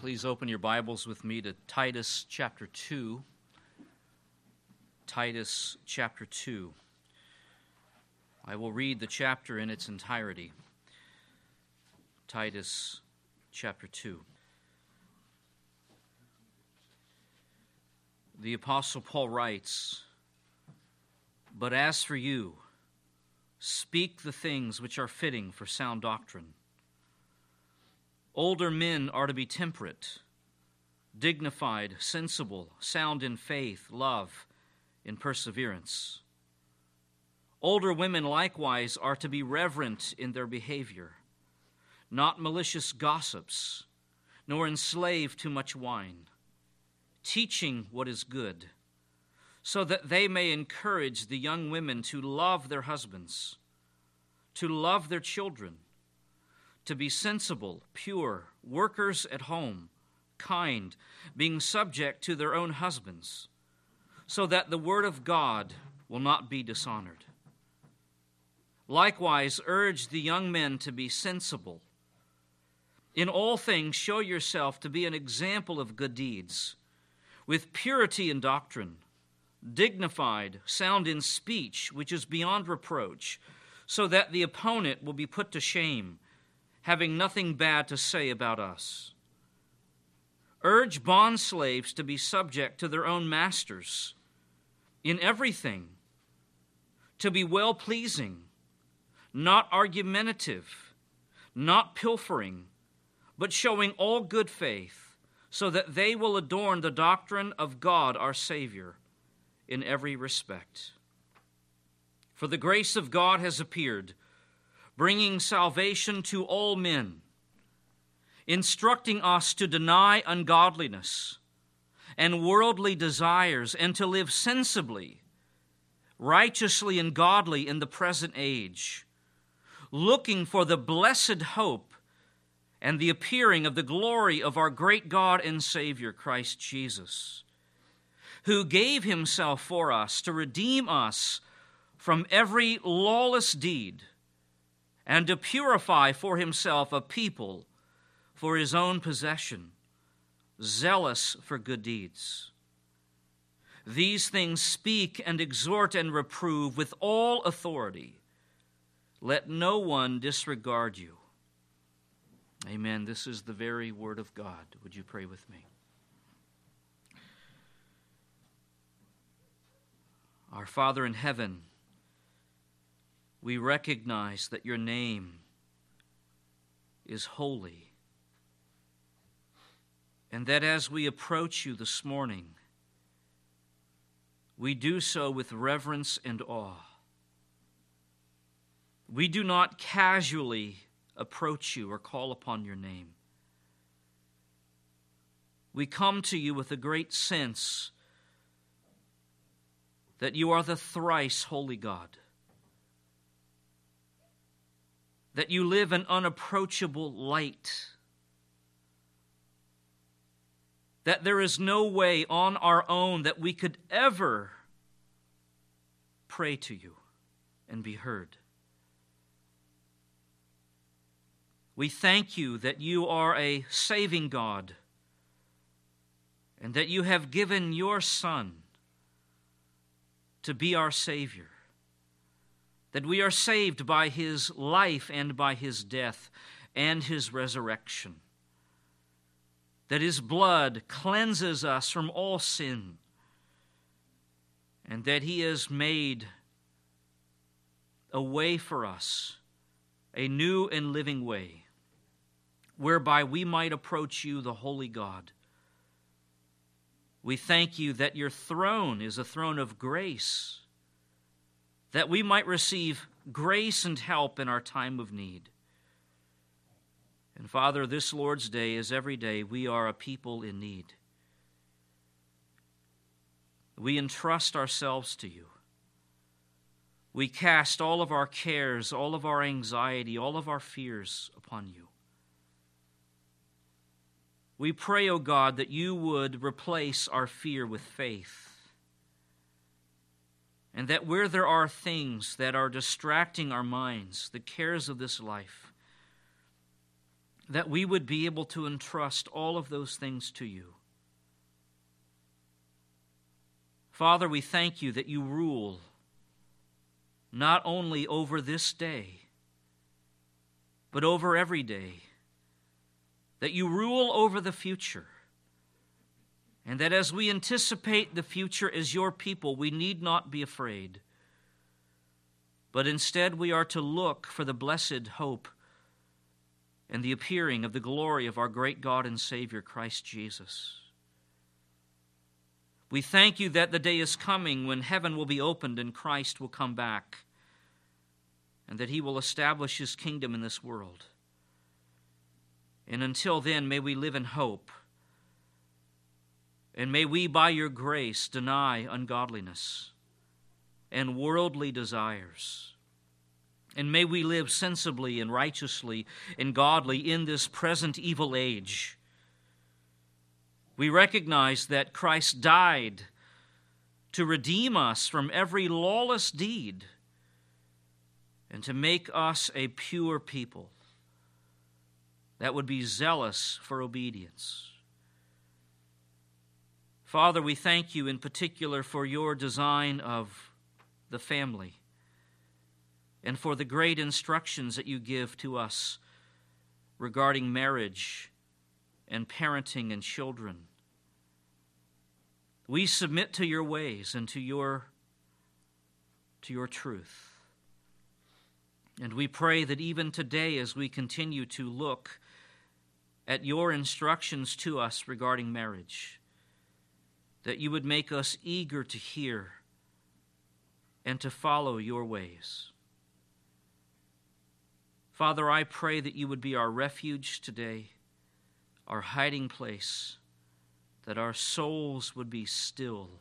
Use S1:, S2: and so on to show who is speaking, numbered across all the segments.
S1: Please open your Bibles with me to Titus chapter 2. Titus chapter 2. I will read the chapter in its entirety. Titus chapter 2. The Apostle Paul writes, But as for you, speak the things which are fitting for sound doctrine Older men are to be temperate, dignified, sensible, sound in faith, love, in perseverance. Older women likewise are to be reverent in their behavior, not malicious gossips, nor enslaved to much wine, teaching what is good, so that they may encourage the young women to love their husbands, to love their children to be sensible, pure, workers at home, kind, being subject to their own husbands, so that the word of God will not be dishonored. Likewise, urge the young men to be sensible. In all things, show yourself to be an example of good deeds, with purity in doctrine, dignified, sound in speech, which is beyond reproach, so that the opponent will be put to shame having nothing bad to say about us. Urge bondslaves to be subject to their own masters in everything, to be well pleasing, not argumentative, not pilfering, but showing all good faith, so that they will adorn the doctrine of God our Savior in every respect. For the grace of God has appeared bringing salvation to all men, instructing us to deny ungodliness and worldly desires and to live sensibly, righteously, and godly in the present age, looking for the blessed hope and the appearing of the glory of our great God and Savior, Christ Jesus, who gave himself for us to redeem us from every lawless deed and to purify for himself a people for his own possession, zealous for good deeds. These things speak and exhort and reprove with all authority. Let no one disregard you. Amen. This is the very word of God. Would you pray with me? Our Father in heaven, we recognize that your name is holy. And that as we approach you this morning, we do so with reverence and awe. We do not casually approach you or call upon your name. We come to you with a great sense that you are the thrice holy God that you live in unapproachable light, that there is no way on our own that we could ever pray to you and be heard. We thank you that you are a saving God and that you have given your Son to be our Savior that we are saved by his life and by his death and his resurrection, that his blood cleanses us from all sin, and that he has made a way for us, a new and living way, whereby we might approach you, the holy God. We thank you that your throne is a throne of grace that we might receive grace and help in our time of need. And Father, this Lord's Day is every day we are a people in need. We entrust ourselves to you. We cast all of our cares, all of our anxiety, all of our fears upon you. We pray, O oh God, that you would replace our fear with faith and that where there are things that are distracting our minds, the cares of this life, that we would be able to entrust all of those things to you. Father, we thank you that you rule not only over this day, but over every day, that you rule over the future, and that as we anticipate the future as your people, we need not be afraid, but instead we are to look for the blessed hope and the appearing of the glory of our great God and Savior, Christ Jesus. We thank you that the day is coming when heaven will be opened and Christ will come back, and that he will establish his kingdom in this world. And until then, may we live in hope. And may we, by your grace, deny ungodliness and worldly desires and may we live sensibly and righteously and godly in this present evil age. We recognize that Christ died to redeem us from every lawless deed and to make us a pure people that would be zealous for obedience. Father, we thank you in particular for your design of the family and for the great instructions that you give to us regarding marriage and parenting and children. We submit to your ways and to your, to your truth. And we pray that even today, as we continue to look at your instructions to us regarding marriage, that you would make us eager to hear and to follow your ways. Father, I pray that you would be our refuge today, our hiding place, that our souls would be still,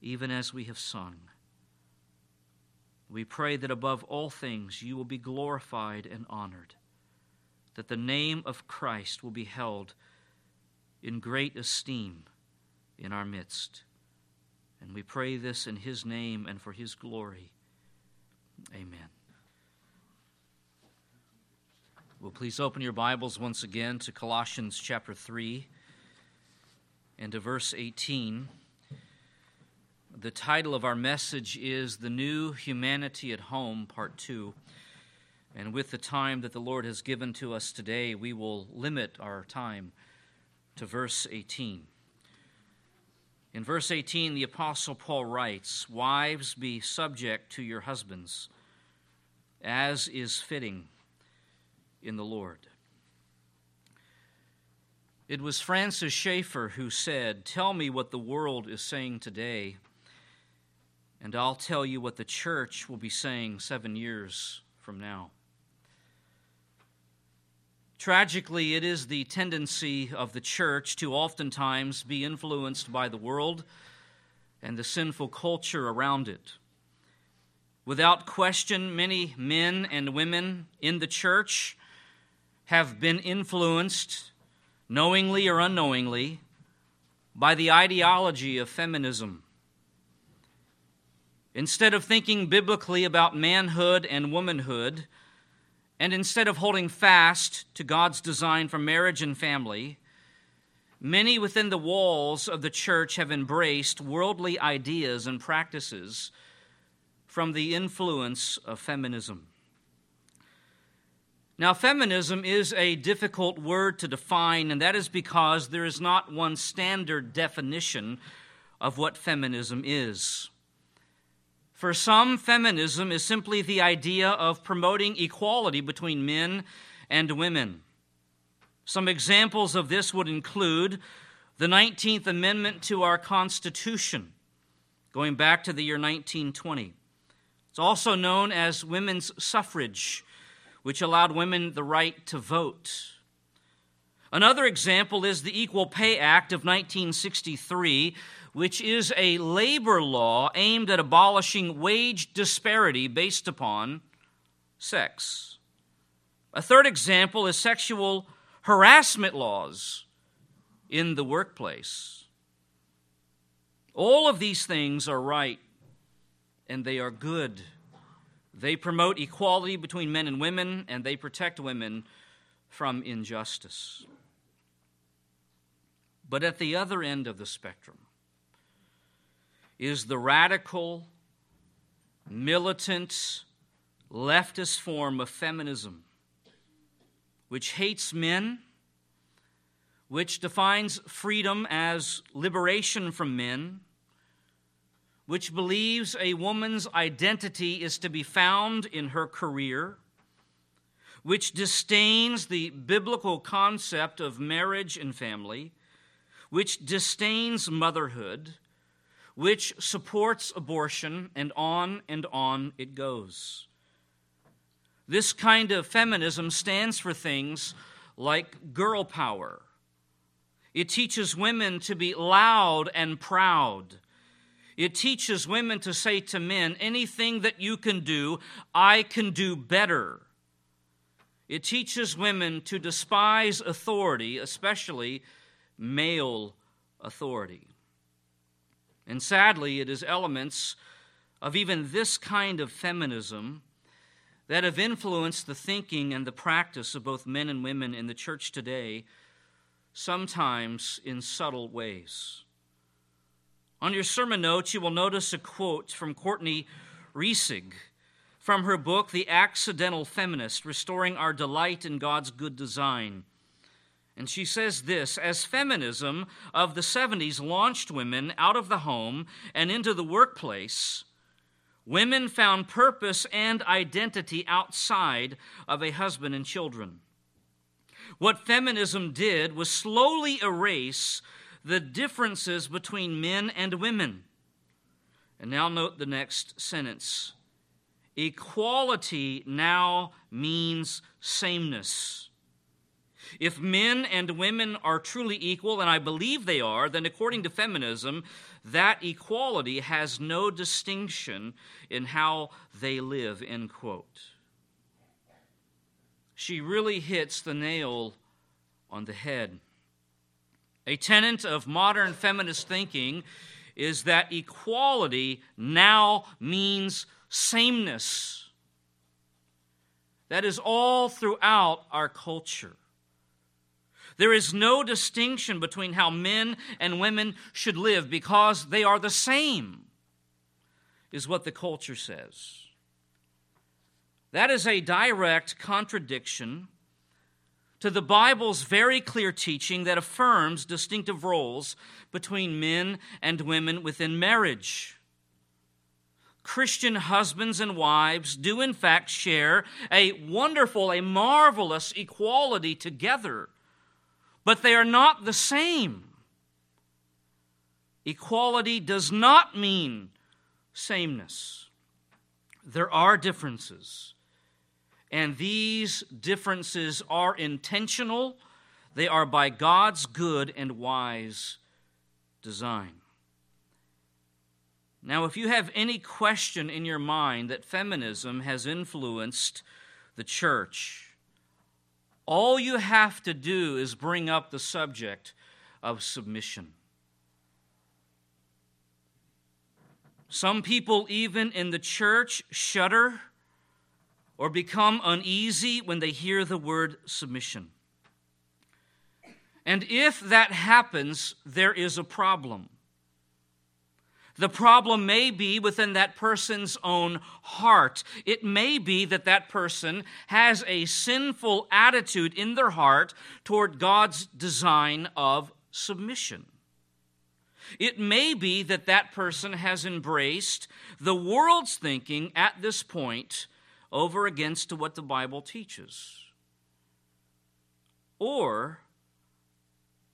S1: even as we have sung. We pray that above all things you will be glorified and honored, that the name of Christ will be held in great esteem in our midst. And we pray this in his name and for his glory. Amen. Well, please open your Bibles once again to Colossians chapter 3 and to verse 18. The title of our message is The New Humanity at Home, Part 2. And with the time that the Lord has given to us today, we will limit our time to verse 18. In verse 18, the Apostle Paul writes Wives, be subject to your husbands, as is fitting in the Lord. It was Francis Schaeffer who said, Tell me what the world is saying today, and I'll tell you what the church will be saying seven years from now. Tragically, it is the tendency of the church to oftentimes be influenced by the world and the sinful culture around it. Without question, many men and women in the church have been influenced, knowingly or unknowingly, by the ideology of feminism. Instead of thinking biblically about manhood and womanhood, and instead of holding fast to God's design for marriage and family, many within the walls of the church have embraced worldly ideas and practices from the influence of feminism. Now, feminism is a difficult word to define, and that is because there is not one standard definition of what feminism is. For some, feminism is simply the idea of promoting equality between men and women. Some examples of this would include the 19th Amendment to our Constitution, going back to the year 1920. It's also known as women's suffrage which allowed women the right to vote. Another example is the Equal Pay Act of 1963, which is a labor law aimed at abolishing wage disparity based upon sex. A third example is sexual harassment laws in the workplace. All of these things are right and they are good they promote equality between men and women, and they protect women from injustice. But at the other end of the spectrum is the radical, militant, leftist form of feminism, which hates men, which defines freedom as liberation from men, which believes a woman's identity is to be found in her career, which disdains the biblical concept of marriage and family, which disdains motherhood, which supports abortion, and on and on it goes. This kind of feminism stands for things like girl power. It teaches women to be loud and proud. It teaches women to say to men, anything that you can do, I can do better. It teaches women to despise authority, especially male authority. And sadly, it is elements of even this kind of feminism that have influenced the thinking and the practice of both men and women in the church today, sometimes in subtle ways. On your sermon notes, you will notice a quote from Courtney Reissig from her book, The Accidental Feminist Restoring Our Delight in God's Good Design. And she says this As feminism of the 70s launched women out of the home and into the workplace, women found purpose and identity outside of a husband and children. What feminism did was slowly erase the differences between men and women. And now note the next sentence equality now means sameness. If men and women are truly equal, and I believe they are, then according to feminism, that equality has no distinction in how they live, end quote. She really hits the nail on the head. A tenet of modern feminist thinking is that equality now means sameness. That is all throughout our culture. There is no distinction between how men and women should live because they are the same, is what the culture says. That is a direct contradiction to the Bible's very clear teaching that affirms distinctive roles between men and women within marriage. Christian husbands and wives do, in fact, share a wonderful, a marvelous equality together but they are not the same. Equality does not mean sameness. There are differences, and these differences are intentional. They are by God's good and wise design. Now, if you have any question in your mind that feminism has influenced the church, all you have to do is bring up the subject of submission. Some people, even in the church, shudder or become uneasy when they hear the word submission. And if that happens, there is a problem. The problem may be within that person's own heart. It may be that that person has a sinful attitude in their heart toward God's design of submission. It may be that that person has embraced the world's thinking at this point over against what the Bible teaches. Or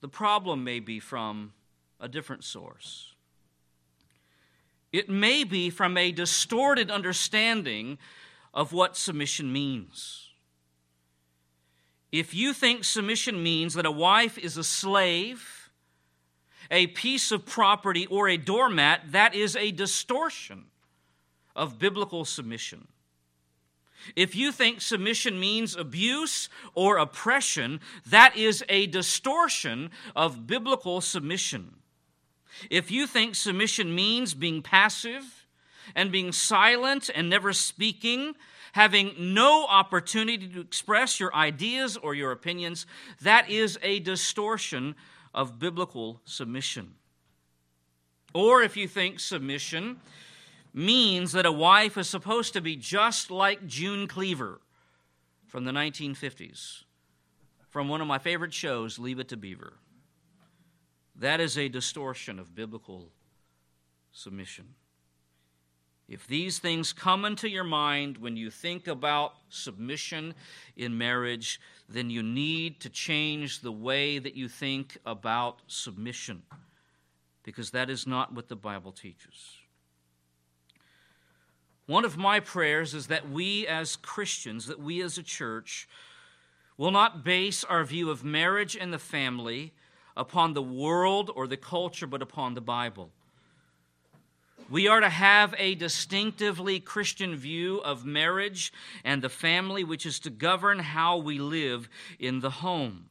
S1: the problem may be from a different source. It may be from a distorted understanding of what submission means. If you think submission means that a wife is a slave, a piece of property, or a doormat, that is a distortion of biblical submission. If you think submission means abuse or oppression, that is a distortion of biblical submission. If you think submission means being passive and being silent and never speaking, having no opportunity to express your ideas or your opinions, that is a distortion of biblical submission. Or if you think submission means that a wife is supposed to be just like June Cleaver from the 1950s, from one of my favorite shows, Leave It to Beaver. That is a distortion of biblical submission. If these things come into your mind when you think about submission in marriage, then you need to change the way that you think about submission, because that is not what the Bible teaches. One of my prayers is that we as Christians, that we as a church, will not base our view of marriage and the family upon the world or the culture, but upon the Bible. We are to have a distinctively Christian view of marriage and the family, which is to govern how we live in the home.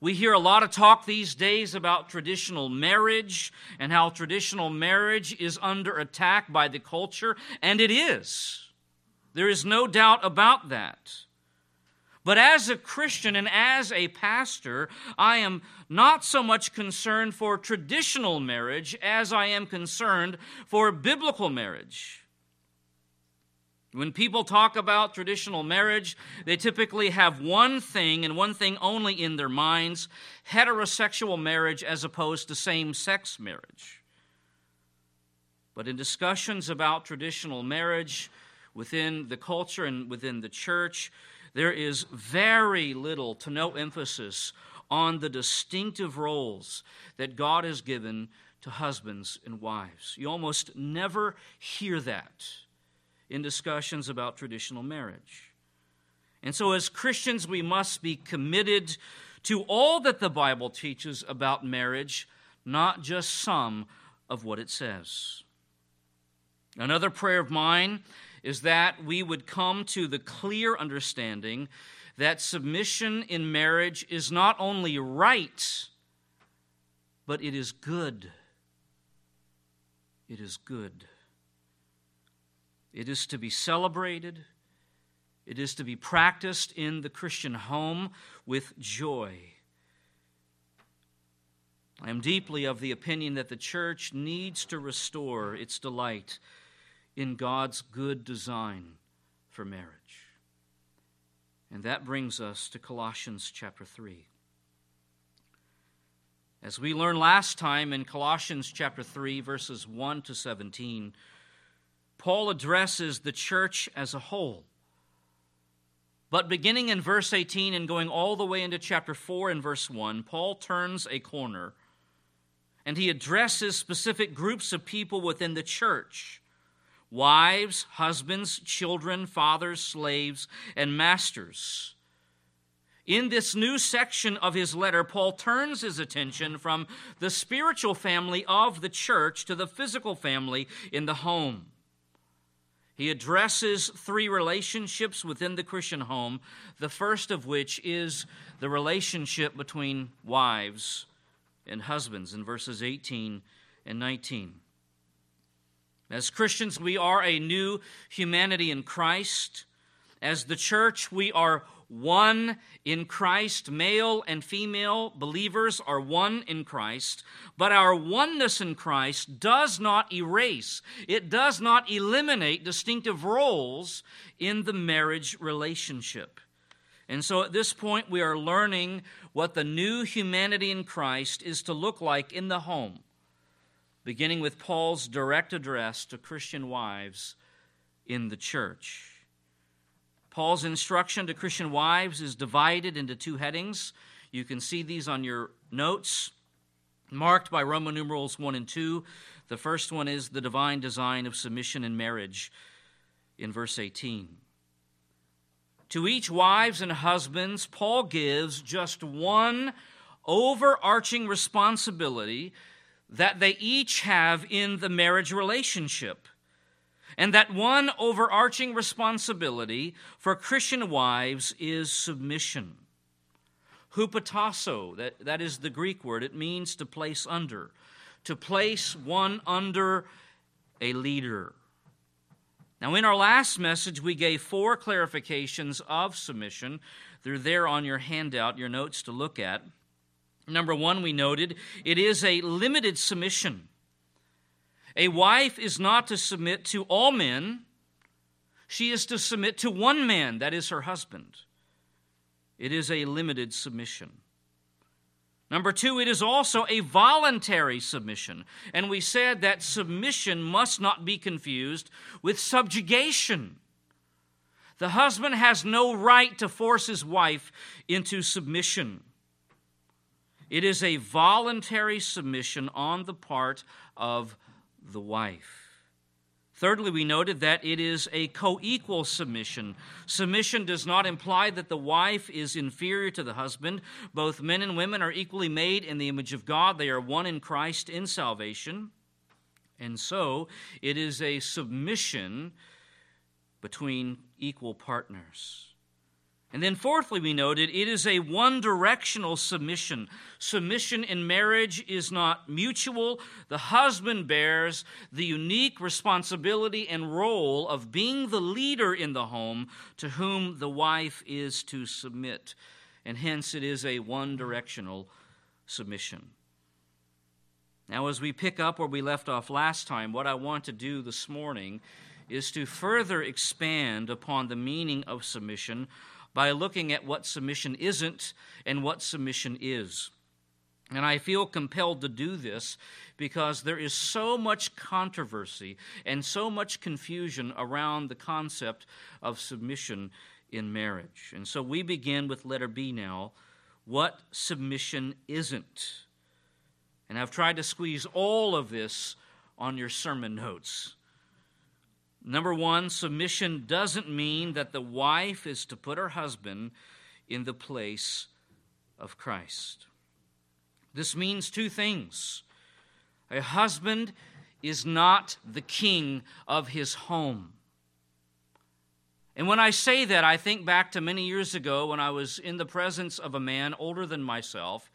S1: We hear a lot of talk these days about traditional marriage and how traditional marriage is under attack by the culture, and it is. There is no doubt about that. But as a Christian and as a pastor, I am not so much concerned for traditional marriage as I am concerned for biblical marriage. When people talk about traditional marriage, they typically have one thing and one thing only in their minds heterosexual marriage as opposed to same sex marriage. But in discussions about traditional marriage within the culture and within the church, there is very little to no emphasis on the distinctive roles that God has given to husbands and wives. You almost never hear that in discussions about traditional marriage. And so, as Christians, we must be committed to all that the Bible teaches about marriage, not just some of what it says. Another prayer of mine is that we would come to the clear understanding that submission in marriage is not only right, but it is good. It is good. It is to be celebrated. It is to be practiced in the Christian home with joy. I am deeply of the opinion that the church needs to restore its delight in God's good design for marriage. And that brings us to Colossians chapter 3. As we learned last time in Colossians chapter 3, verses 1 to 17, Paul addresses the church as a whole. But beginning in verse 18 and going all the way into chapter 4 and verse 1, Paul turns a corner and he addresses specific groups of people within the church wives, husbands, children, fathers, slaves, and masters. In this new section of his letter, Paul turns his attention from the spiritual family of the church to the physical family in the home. He addresses three relationships within the Christian home, the first of which is the relationship between wives and husbands in verses 18 and 19. As Christians, we are a new humanity in Christ. As the church, we are one in Christ. Male and female believers are one in Christ. But our oneness in Christ does not erase, it does not eliminate distinctive roles in the marriage relationship. And so at this point, we are learning what the new humanity in Christ is to look like in the home, beginning with Paul's direct address to Christian wives in the church. Paul's instruction to Christian wives is divided into two headings. You can see these on your notes, marked by Roman numerals 1 and 2. The first one is the divine design of submission in marriage in verse 18. To each wives and husbands, Paul gives just one overarching responsibility that they each have in the marriage relationship and that one overarching responsibility for Christian wives is submission. Hupotasso, that, that is the Greek word, it means to place under, to place one under a leader. Now, in our last message, we gave four clarifications of submission. They're there on your handout, your notes to look at. Number one, we noted it is a limited submission. A wife is not to submit to all men, she is to submit to one man, that is her husband. It is a limited submission. Number two, it is also a voluntary submission. And we said that submission must not be confused with subjugation. The husband has no right to force his wife into submission. It is a voluntary submission on the part of the wife. Thirdly, we noted that it is a co equal submission. Submission does not imply that the wife is inferior to the husband. Both men and women are equally made in the image of God, they are one in Christ in salvation. And so, it is a submission between equal partners. And then, fourthly, we noted it is a one directional submission. Submission in marriage is not mutual. The husband bears the unique responsibility and role of being the leader in the home to whom the wife is to submit. And hence, it is a one directional submission. Now, as we pick up where we left off last time, what I want to do this morning is to further expand upon the meaning of submission by looking at what submission isn't and what submission is. And I feel compelled to do this because there is so much controversy and so much confusion around the concept of submission in marriage. And so we begin with letter B now what submission isn't. And I've tried to squeeze all of this on your sermon notes. Number one, submission doesn't mean that the wife is to put her husband in the place of Christ. This means two things. A husband is not the king of his home. And when I say that, I think back to many years ago when I was in the presence of a man older than myself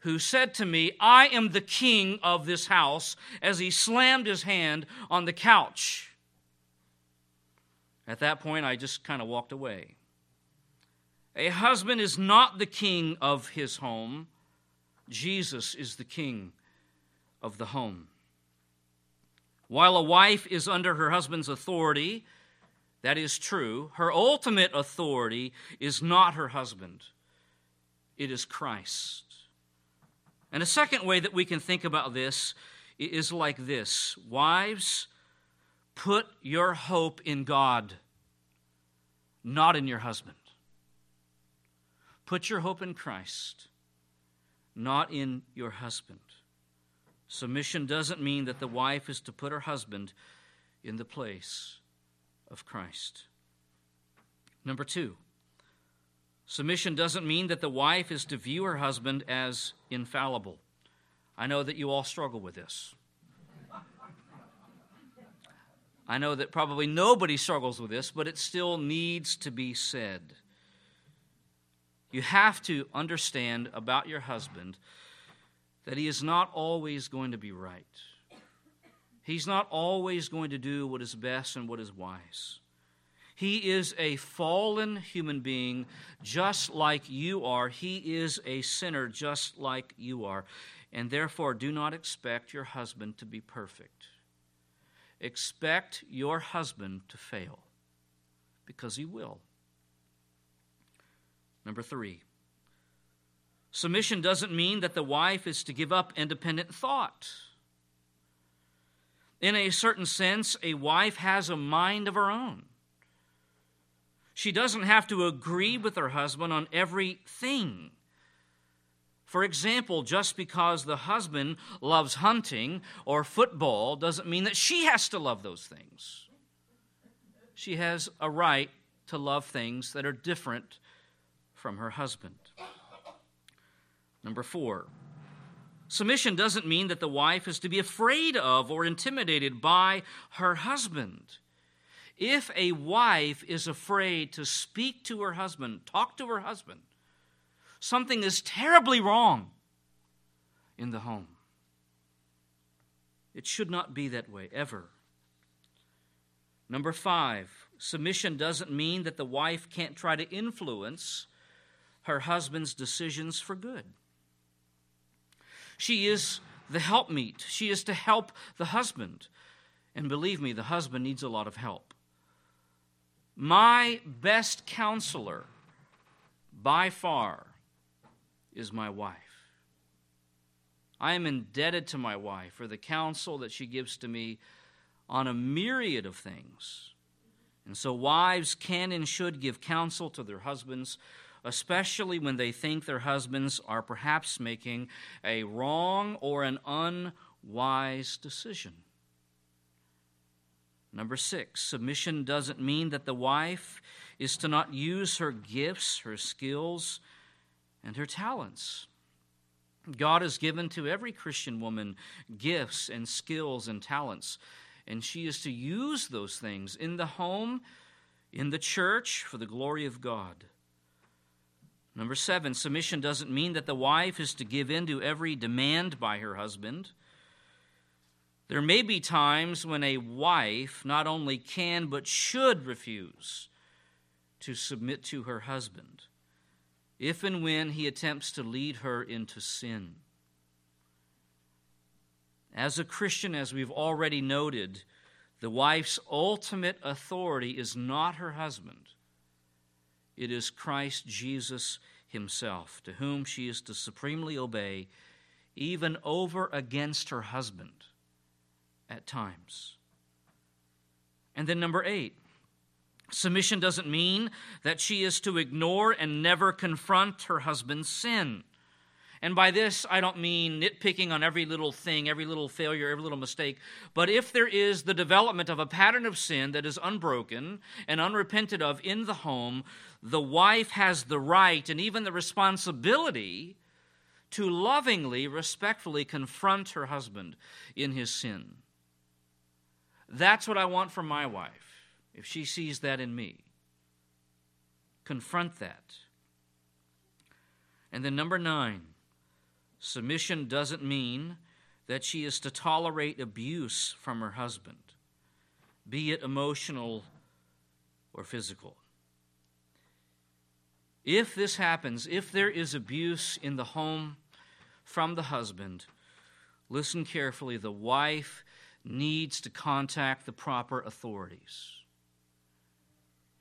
S1: who said to me, I am the king of this house, as he slammed his hand on the couch. At that point, I just kind of walked away. A husband is not the king of his home, Jesus is the king of the home. While a wife is under her husband's authority, that is true, her ultimate authority is not her husband, it is Christ. And a second way that we can think about this is like this Wives, Put your hope in God, not in your husband. Put your hope in Christ, not in your husband. Submission doesn't mean that the wife is to put her husband in the place of Christ. Number two, submission doesn't mean that the wife is to view her husband as infallible. I know that you all struggle with this. I know that probably nobody struggles with this, but it still needs to be said. You have to understand about your husband that he is not always going to be right. He's not always going to do what is best and what is wise. He is a fallen human being just like you are. He is a sinner just like you are. And therefore, do not expect your husband to be perfect. Expect your husband to fail because he will. Number three, submission doesn't mean that the wife is to give up independent thought. In a certain sense, a wife has a mind of her own. She doesn't have to agree with her husband on everything. For example, just because the husband loves hunting or football doesn't mean that she has to love those things. She has a right to love things that are different from her husband. Number four, submission doesn't mean that the wife is to be afraid of or intimidated by her husband. If a wife is afraid to speak to her husband, talk to her husband, something is terribly wrong in the home. It should not be that way, ever. Number five, submission doesn't mean that the wife can't try to influence her husband's decisions for good. She is the helpmeet, she is to help the husband. And believe me, the husband needs a lot of help. My best counselor, by far, is my wife. I am indebted to my wife for the counsel that she gives to me on a myriad of things. And so, wives can and should give counsel to their husbands, especially when they think their husbands are perhaps making a wrong or an unwise decision. Number six, submission doesn't mean that the wife is to not use her gifts, her skills, and her talents. God has given to every Christian woman gifts and skills and talents, and she is to use those things in the home, in the church, for the glory of God. Number seven, submission doesn't mean that the wife is to give in to every demand by her husband. There may be times when a wife not only can but should refuse to submit to her husband if and when he attempts to lead her into sin. As a Christian, as we've already noted, the wife's ultimate authority is not her husband. It is Christ Jesus himself, to whom she is to supremely obey, even over against her husband at times. And then, number eight, Submission doesn't mean that she is to ignore and never confront her husband's sin. And by this, I don't mean nitpicking on every little thing, every little failure, every little mistake. But if there is the development of a pattern of sin that is unbroken and unrepented of in the home, the wife has the right and even the responsibility to lovingly, respectfully confront her husband in his sin. That's what I want from my wife if she sees that in me. Confront that. And then, number nine, submission doesn't mean that she is to tolerate abuse from her husband, be it emotional or physical. If this happens, if there is abuse in the home from the husband, listen carefully. The wife needs to contact the proper authorities.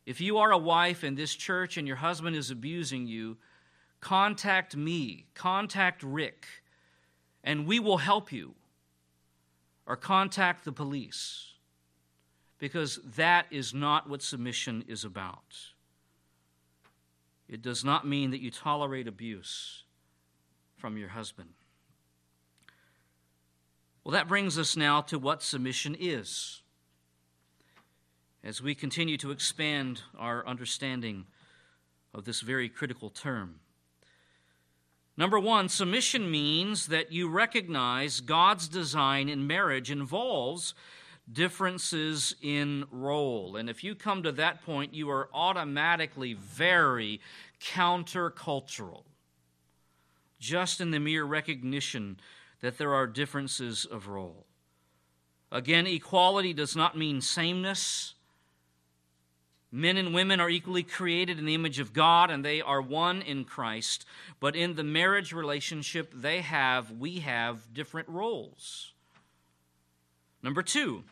S1: If you are a wife in this church and your husband is abusing you, contact me, contact Rick, and we will help you. Or contact the police. Because that is not what submission is about. It does not mean that you tolerate abuse from your husband. Well, that brings us now to what submission is as we continue to expand our understanding of this very critical term. Number one, submission means that you recognize God's design in marriage involves differences in role. And if you come to that point, you are automatically very countercultural, just in the mere recognition that there are differences of role. Again, equality does not mean sameness. Men and women are equally created in the image of God and they are one in Christ. But in the marriage relationship, they have, we have different roles. Number two,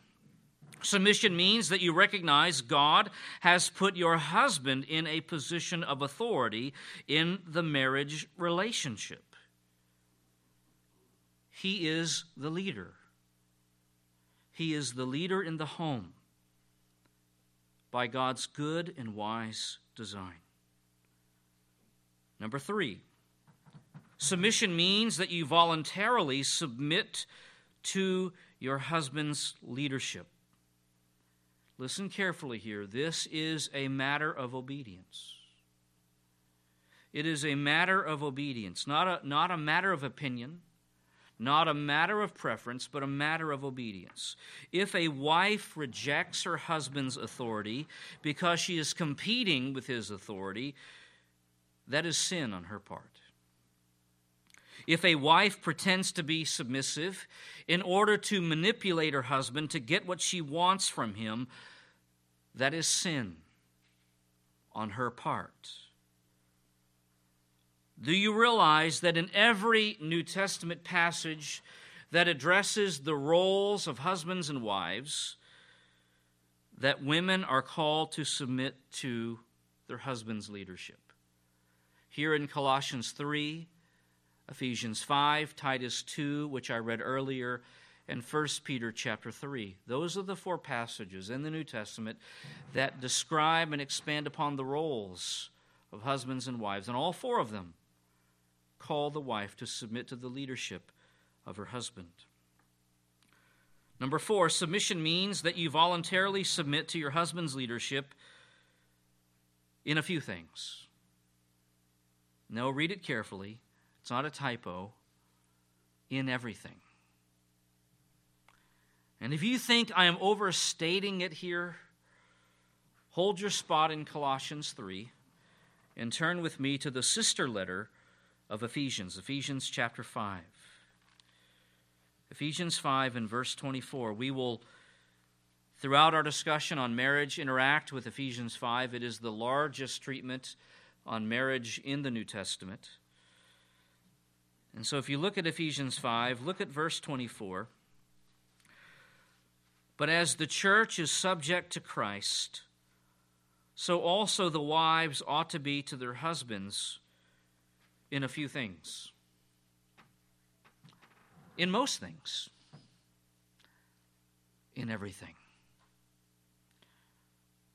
S1: submission means that you recognize God has put your husband in a position of authority in the marriage relationship. He is the leader, he is the leader in the home by God's good and wise design. Number three, submission means that you voluntarily submit to your husband's leadership. Listen carefully here. This is a matter of obedience. It is a matter of obedience, not a, not a matter of opinion, not a matter of preference, but a matter of obedience. If a wife rejects her husband's authority because she is competing with his authority, that is sin on her part. If a wife pretends to be submissive in order to manipulate her husband to get what she wants from him, that is sin on her part. Do you realize that in every New Testament passage that addresses the roles of husbands and wives, that women are called to submit to their husband's leadership? Here in Colossians 3, Ephesians 5, Titus 2, which I read earlier, and 1 Peter chapter 3. Those are the four passages in the New Testament that describe and expand upon the roles of husbands and wives, and all four of them call the wife to submit to the leadership of her husband. Number four, submission means that you voluntarily submit to your husband's leadership in a few things. No, read it carefully. It's not a typo. In everything. And if you think I am overstating it here, hold your spot in Colossians 3 and turn with me to the sister letter of Ephesians, Ephesians chapter 5. Ephesians 5 and verse 24. We will, throughout our discussion on marriage, interact with Ephesians 5. It is the largest treatment on marriage in the New Testament. And so if you look at Ephesians 5, look at verse 24. But as the church is subject to Christ, so also the wives ought to be to their husbands in a few things. In most things. In everything.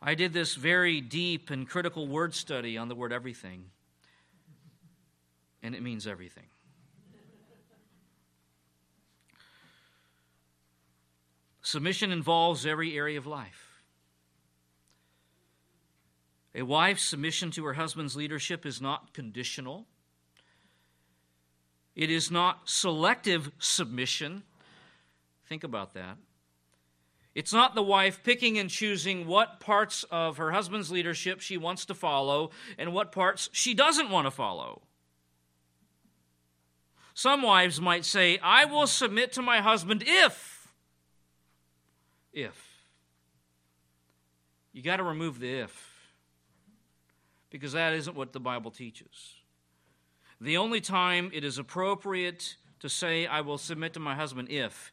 S1: I did this very deep and critical word study on the word everything, and it means everything. Submission involves every area of life. A wife's submission to her husband's leadership is not conditional. It is not selective submission. Think about that. It's not the wife picking and choosing what parts of her husband's leadership she wants to follow and what parts she doesn't want to follow. Some wives might say, I will submit to my husband if. If. You got to remove the if, because that isn't what the Bible teaches. The only time it is appropriate to say, I will submit to my husband if,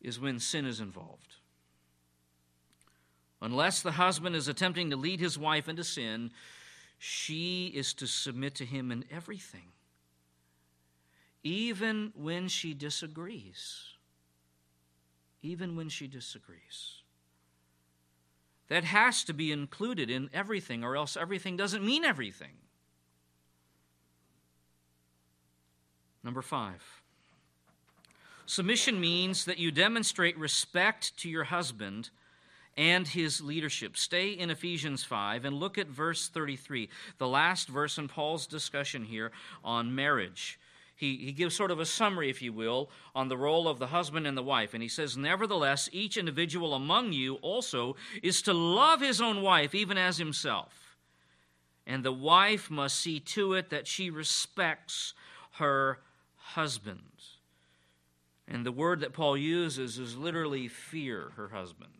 S1: is when sin is involved. Unless the husband is attempting to lead his wife into sin, she is to submit to him in everything, even when she disagrees. Even when she disagrees. That has to be included in everything, or else everything doesn't mean everything. Number five. Submission means that you demonstrate respect to your husband and his leadership. Stay in Ephesians 5 and look at verse 33, the last verse in Paul's discussion here on marriage. He, he gives sort of a summary, if you will, on the role of the husband and the wife. And he says, Nevertheless, each individual among you also is to love his own wife, even as himself. And the wife must see to it that she respects her husband. And the word that Paul uses is literally fear her husband.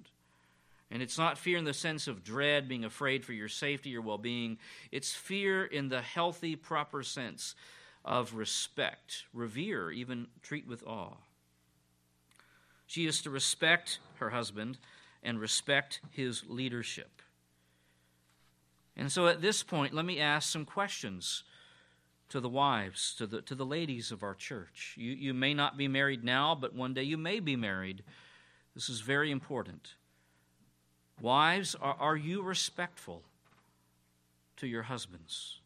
S1: And it's not fear in the sense of dread, being afraid for your safety or well being. It's fear in the healthy, proper sense of respect, revere, even treat with awe. She is to respect her husband and respect his leadership. And so at this point, let me ask some questions to the wives, to the, to the ladies of our church. You, you may not be married now, but one day you may be married. This is very important. Wives, are, are you respectful to your husbands?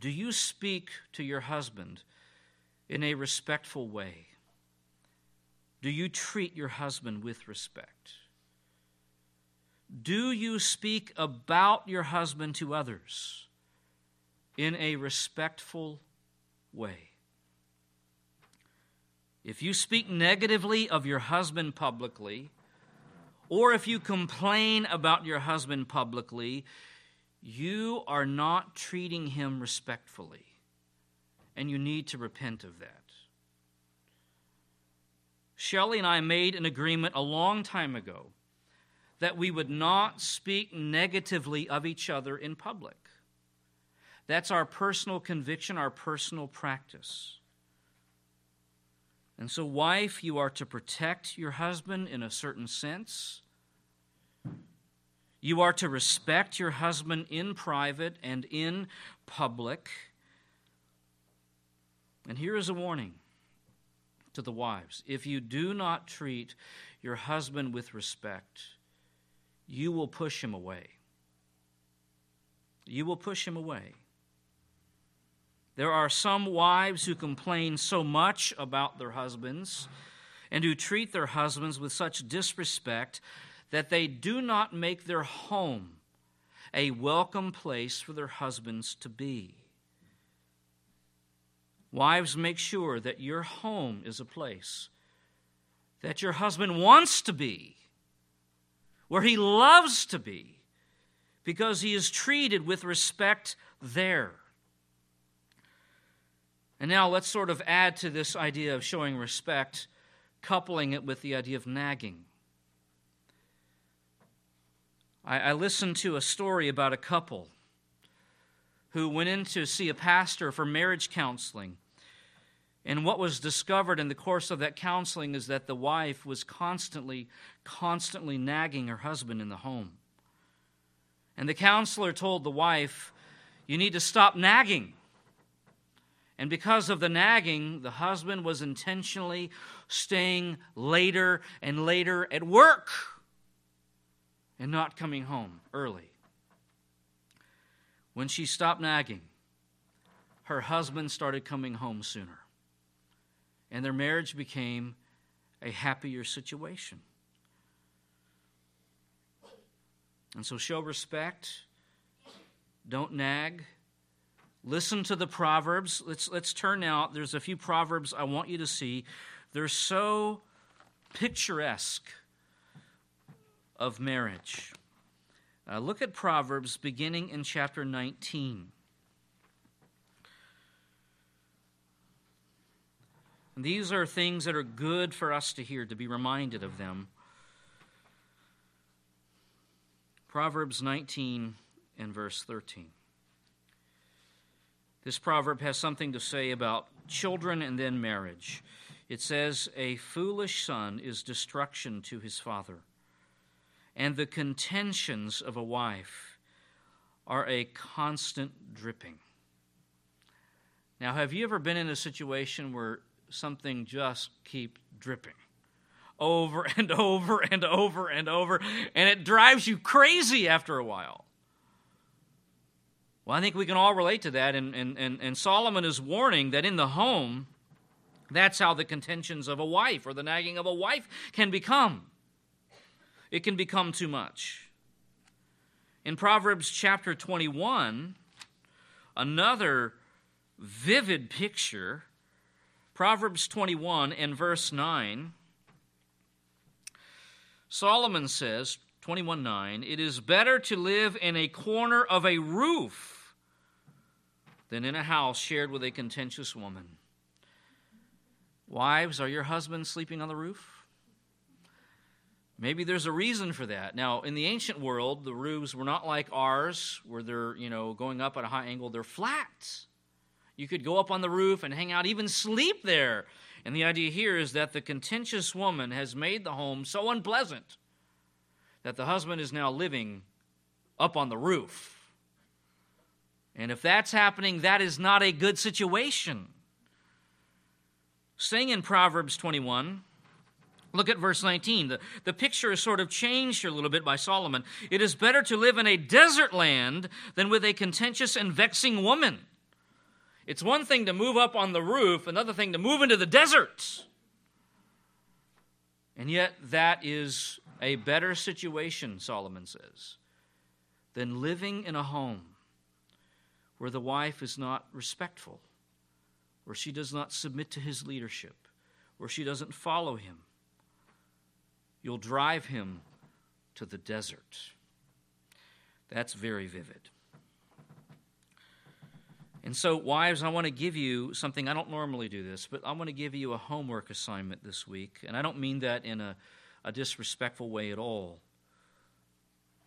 S1: Do you speak to your husband in a respectful way? Do you treat your husband with respect? Do you speak about your husband to others? In a respectful way. If you speak negatively of your husband publicly, or if you complain about your husband publicly, you are not treating him respectfully. And you need to repent of that. Shelley and I made an agreement a long time ago that we would not speak negatively of each other in public. That's our personal conviction, our personal practice. And so, wife, you are to protect your husband in a certain sense. You are to respect your husband in private and in public. And here is a warning to the wives if you do not treat your husband with respect, you will push him away. You will push him away. There are some wives who complain so much about their husbands and who treat their husbands with such disrespect that they do not make their home a welcome place for their husbands to be. Wives, make sure that your home is a place that your husband wants to be, where he loves to be, because he is treated with respect there. And now let's sort of add to this idea of showing respect, coupling it with the idea of nagging. I, I listened to a story about a couple who went in to see a pastor for marriage counseling. And what was discovered in the course of that counseling is that the wife was constantly, constantly nagging her husband in the home. And the counselor told the wife, You need to stop nagging. And because of the nagging, the husband was intentionally staying later and later at work and not coming home early. When she stopped nagging, her husband started coming home sooner. And their marriage became a happier situation. And so show respect, don't nag, Listen to the Proverbs. Let's, let's turn now. There's a few Proverbs I want you to see. They're so picturesque of marriage. Uh, look at Proverbs beginning in chapter 19. And these are things that are good for us to hear, to be reminded of them. Proverbs 19 and verse 13. This proverb has something to say about children and then marriage. It says, A foolish son is destruction to his father, and the contentions of a wife are a constant dripping. Now, have you ever been in a situation where something just keeps dripping? Over and over and over and over, and it drives you crazy after a while. Well, I think we can all relate to that, and, and, and, and Solomon is warning that in the home, that's how the contentions of a wife or the nagging of a wife can become. It can become too much. In Proverbs chapter 21, another vivid picture, Proverbs 21 and verse 9, Solomon says, 21 9, it is better to live in a corner of a roof than in a house shared with a contentious woman. Wives, are your husbands sleeping on the roof? Maybe there's a reason for that. Now, in the ancient world, the roofs were not like ours, where they're, you know, going up at a high angle. They're flat. You could go up on the roof and hang out, even sleep there. And the idea here is that the contentious woman has made the home so unpleasant that the husband is now living up on the roof. And if that's happening, that is not a good situation. Staying in Proverbs 21, look at verse 19. The, the picture is sort of changed here a little bit by Solomon. It is better to live in a desert land than with a contentious and vexing woman. It's one thing to move up on the roof, another thing to move into the desert. And yet, that is a better situation, Solomon says, than living in a home where the wife is not respectful, where she does not submit to his leadership, where she doesn't follow him. You'll drive him to the desert. That's very vivid. And so, wives, I want to give you something. I don't normally do this, but I want to give you a homework assignment this week. And I don't mean that in a, a disrespectful way at all.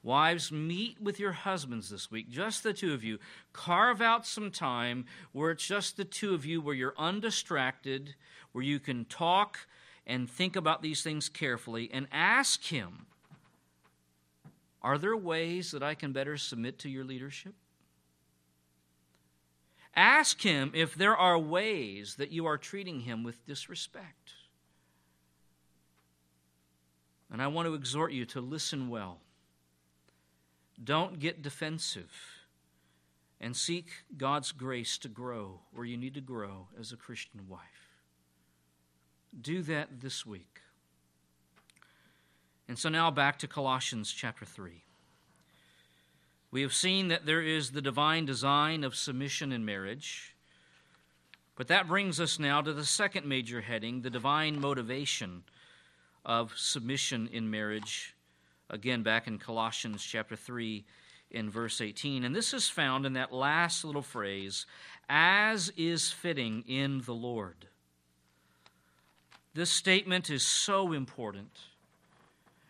S1: Wives, meet with your husbands this week, just the two of you. Carve out some time where it's just the two of you, where you're undistracted, where you can talk and think about these things carefully, and ask Him Are there ways that I can better submit to your leadership? Ask Him if there are ways that you are treating Him with disrespect. And I want to exhort you to listen well don't get defensive and seek God's grace to grow where you need to grow as a Christian wife. Do that this week. And so now back to Colossians chapter 3. We have seen that there is the divine design of submission in marriage. But that brings us now to the second major heading the divine motivation of submission in marriage again back in Colossians chapter 3 in verse 18. And this is found in that last little phrase, as is fitting in the Lord. This statement is so important.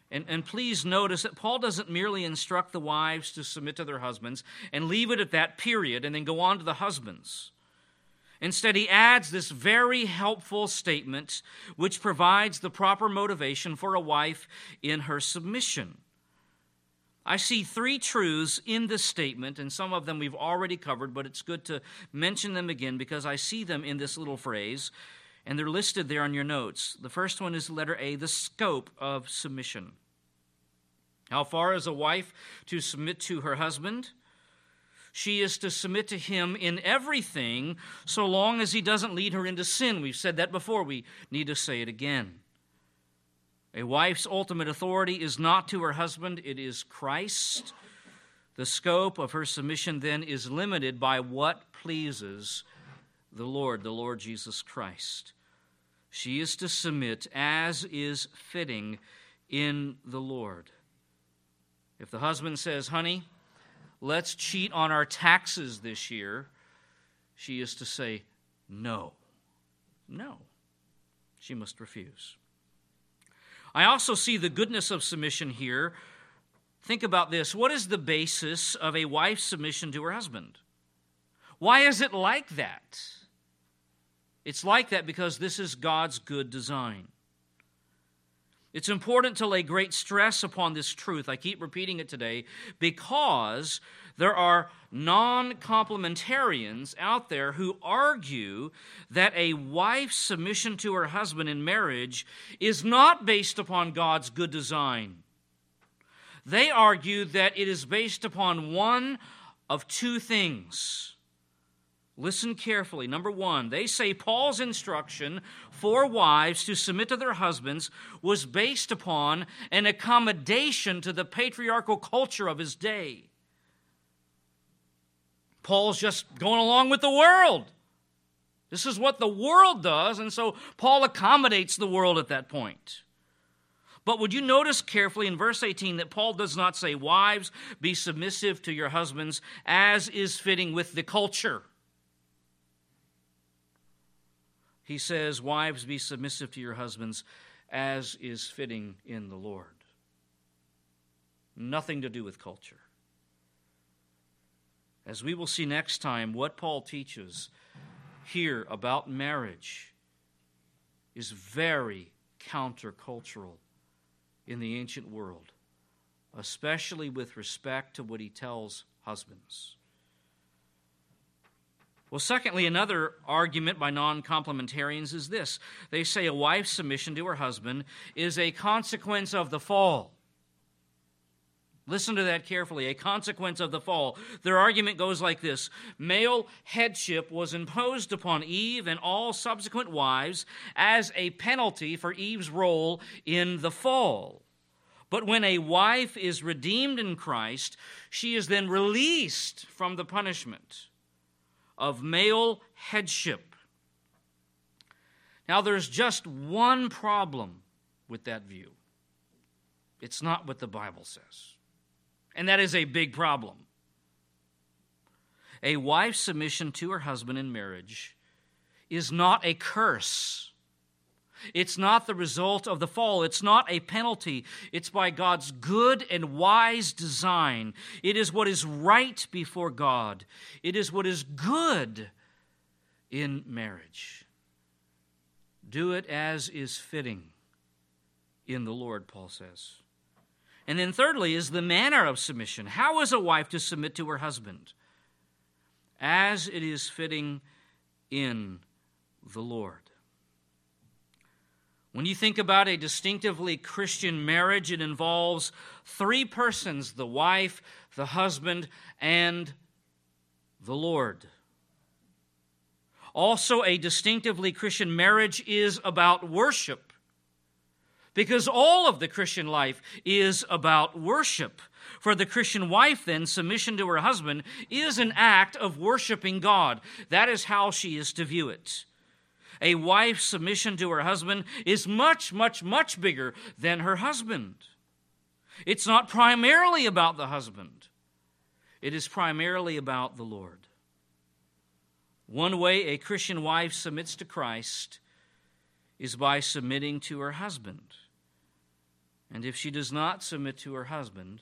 S1: And, and please notice that Paul doesn't merely instruct the wives to submit to their husbands and leave it at that period and then go on to the husbands. Instead, he adds this very helpful statement which provides the proper motivation for a wife in her submission. I see three truths in this statement, and some of them we've already covered, but it's good to mention them again because I see them in this little phrase, and they're listed there on your notes. The first one is letter A, the scope of submission. How far is a wife to submit to her husband? She is to submit to him in everything so long as he doesn't lead her into sin. We've said that before. We need to say it again. A wife's ultimate authority is not to her husband, it is Christ. The scope of her submission then is limited by what pleases the Lord, the Lord Jesus Christ. She is to submit as is fitting in the Lord. If the husband says, Honey, let's cheat on our taxes this year, she is to say, no. No. She must refuse. I also see the goodness of submission here. Think about this. What is the basis of a wife's submission to her husband? Why is it like that? It's like that because this is God's good design. It's important to lay great stress upon this truth. I keep repeating it today because there are non complementarians out there who argue that a wife's submission to her husband in marriage is not based upon God's good design. They argue that it is based upon one of two things Listen carefully. Number one, they say Paul's instruction for wives to submit to their husbands was based upon an accommodation to the patriarchal culture of his day. Paul's just going along with the world. This is what the world does, and so Paul accommodates the world at that point. But would you notice carefully in verse 18 that Paul does not say, Wives, be submissive to your husbands, as is fitting with the culture he says, Wives, be submissive to your husbands as is fitting in the Lord. Nothing to do with culture. As we will see next time, what Paul teaches here about marriage is very countercultural in the ancient world, especially with respect to what he tells husbands. Well, secondly, another argument by non complementarians is this they say a wife's submission to her husband is a consequence of the fall. Listen to that carefully. A consequence of the fall. Their argument goes like this Male headship was imposed upon Eve and all subsequent wives as a penalty for Eve's role in the fall. But when a wife is redeemed in Christ, she is then released from the punishment of male headship. Now, there's just one problem with that view it's not what the Bible says. And that is a big problem. A wife's submission to her husband in marriage is not a curse. It's not the result of the fall. It's not a penalty. It's by God's good and wise design. It is what is right before God. It is what is good in marriage. Do it as is fitting in the Lord, Paul says. And then, thirdly, is the manner of submission. How is a wife to submit to her husband? As it is fitting in the Lord. When you think about a distinctively Christian marriage, it involves three persons the wife, the husband, and the Lord. Also, a distinctively Christian marriage is about worship. Because all of the Christian life is about worship. For the Christian wife, then, submission to her husband is an act of worshiping God. That is how she is to view it. A wife's submission to her husband is much, much, much bigger than her husband. It's not primarily about the husband, it is primarily about the Lord. One way a Christian wife submits to Christ is by submitting to her husband. And if she does not submit to her husband,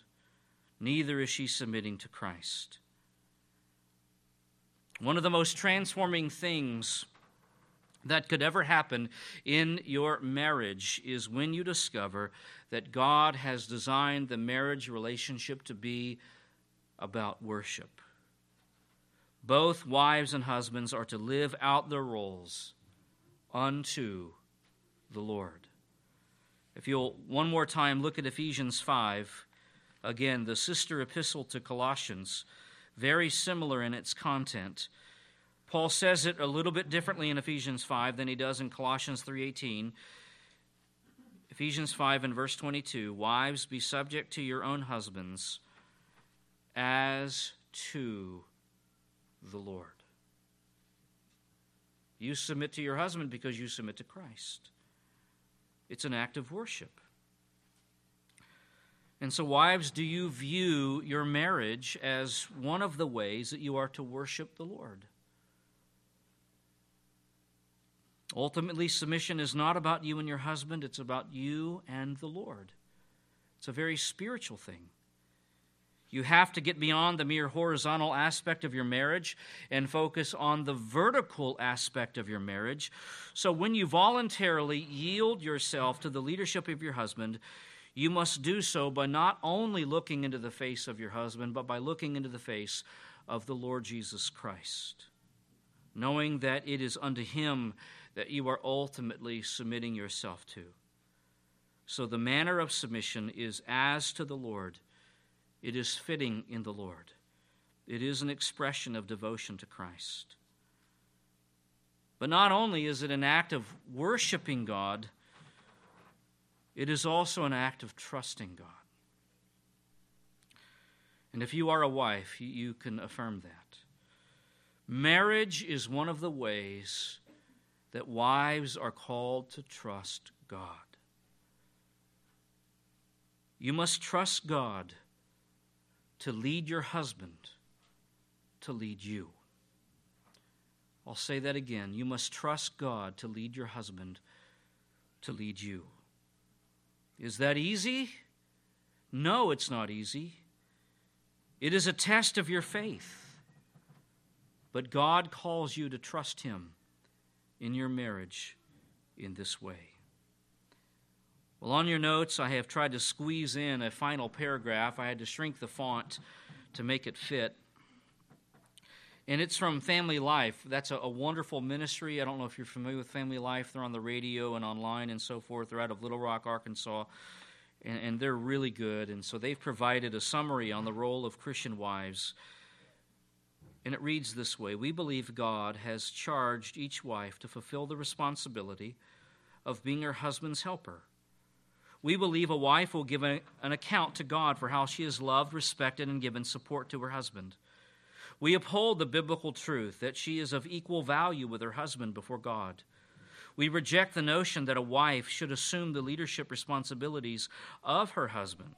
S1: neither is she submitting to Christ. One of the most transforming things that could ever happen in your marriage is when you discover that God has designed the marriage relationship to be about worship. Both wives and husbands are to live out their roles unto the Lord. If you'll one more time look at Ephesians 5, again, the sister epistle to Colossians, very similar in its content. Paul says it a little bit differently in Ephesians 5 than he does in Colossians 3:18. Ephesians 5 and verse 22, wives be subject to your own husbands as to the Lord. You submit to your husband because you submit to Christ. It's an act of worship. And so, wives, do you view your marriage as one of the ways that you are to worship the Lord? Ultimately, submission is not about you and your husband, it's about you and the Lord. It's a very spiritual thing. You have to get beyond the mere horizontal aspect of your marriage and focus on the vertical aspect of your marriage. So, when you voluntarily yield yourself to the leadership of your husband, you must do so by not only looking into the face of your husband, but by looking into the face of the Lord Jesus Christ, knowing that it is unto him that you are ultimately submitting yourself to. So the manner of submission is as to the Lord, it is fitting in the Lord, it is an expression of devotion to Christ. But not only is it an act of worshiping God, it is also an act of trusting God. And if you are a wife, you can affirm that. Marriage is one of the ways that wives are called to trust God. You must trust God to lead your husband to lead you. I'll say that again. You must trust God to lead your husband to lead you. Is that easy? No, it's not easy. It is a test of your faith. But God calls you to trust Him in your marriage in this way. Well, on your notes, I have tried to squeeze in a final paragraph. I had to shrink the font to make it fit. And it's from Family Life. That's a, a, wonderful ministry. I don't know if you're familiar with Family Life. They're on the radio and online and so forth. They're out of Little Rock, Arkansas. And, and they're really good. And so they've provided a summary on the role of Christian wives and it reads this way We believe God has charged each wife to fulfill the responsibility of being her husband's helper. We believe a wife will give an account to God for how she has loved, respected, and given support to her husband. We uphold the biblical truth that she is of equal value with her husband before God. We reject the notion that a wife should assume the leadership responsibilities of her husband.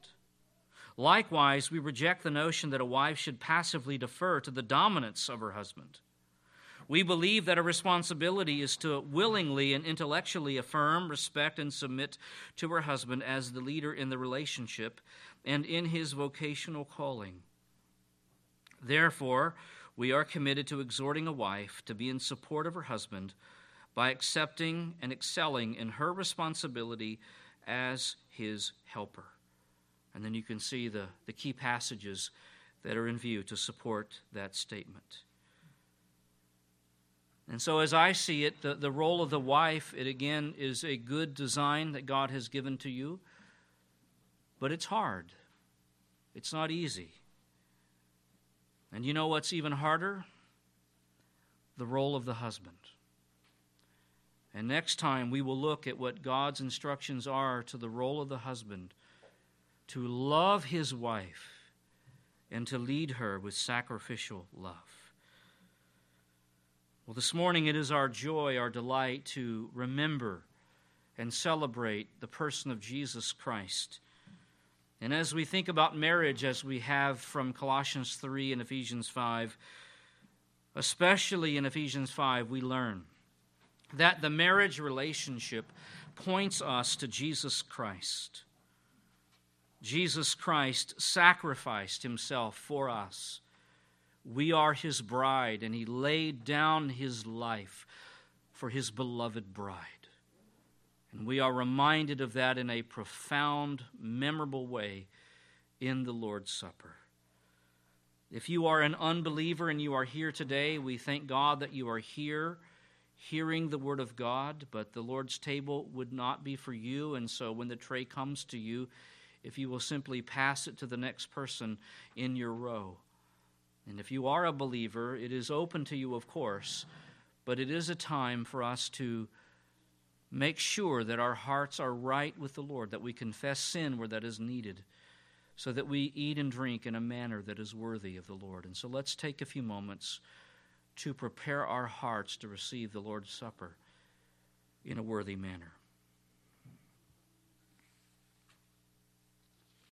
S1: Likewise, we reject the notion that a wife should passively defer to the dominance of her husband. We believe that a responsibility is to willingly and intellectually affirm, respect, and submit to her husband as the leader in the relationship and in his vocational calling. Therefore, we are committed to exhorting a wife to be in support of her husband by accepting and excelling in her responsibility as his helper. And then you can see the, the key passages that are in view to support that statement. And so, as I see it, the, the role of the wife, it again is a good design that God has given to you, but it's hard. It's not easy. And you know what's even harder? The role of the husband. And next time we will look at what God's instructions are to the role of the husband to love his wife and to lead her with sacrificial love. Well, this morning it is our joy, our delight to remember and celebrate the person of Jesus Christ. And as we think about marriage, as we have from Colossians 3 and Ephesians 5, especially in Ephesians 5, we learn that the marriage relationship points us to Jesus Christ. Jesus Christ sacrificed himself for us we are his bride, and he laid down his life for his beloved bride. And we are reminded of that in a profound, memorable way in the Lord's Supper. If you are an unbeliever and you are here today, we thank God that you are here hearing the Word of God, but the Lord's table would not be for you. And so when the tray comes to you, if you will simply pass it to the next person in your row. And if you are a believer, it is open to you, of course, but it is a time for us to make sure that our hearts are right with the Lord, that we confess sin where that is needed, so that we eat and drink in a manner that is worthy of the Lord. And so let's take a few moments to prepare our hearts to receive the Lord's Supper in a worthy manner.